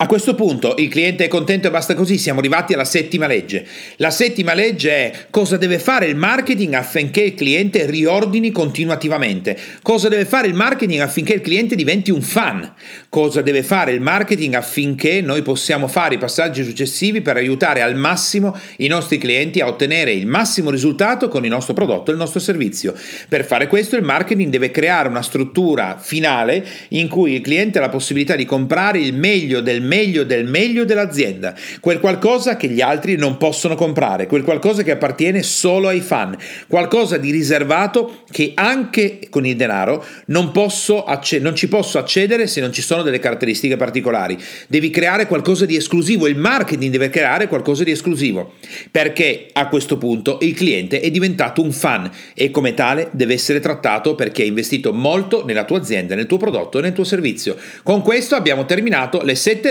A questo punto il cliente è contento e basta così, siamo arrivati alla settima legge. La settima legge è cosa deve fare il marketing affinché il cliente riordini continuativamente, cosa deve fare il marketing affinché il cliente diventi un fan, cosa deve fare il marketing affinché noi possiamo fare i passaggi successivi per aiutare al massimo i nostri clienti a ottenere il massimo risultato con il nostro prodotto e il nostro servizio. Per fare questo il marketing deve creare una struttura finale in cui il cliente ha la possibilità di comprare il meglio del meglio del meglio dell'azienda, quel qualcosa che gli altri non possono comprare, quel qualcosa che appartiene solo ai fan, qualcosa di riservato che anche con il denaro non, posso acc- non ci posso accedere se non ci sono delle caratteristiche particolari. Devi creare qualcosa di esclusivo, il marketing deve creare qualcosa di esclusivo, perché a questo punto il cliente è diventato un fan e come tale deve essere trattato perché ha investito molto nella tua azienda, nel tuo prodotto nel tuo servizio. Con questo abbiamo terminato le sette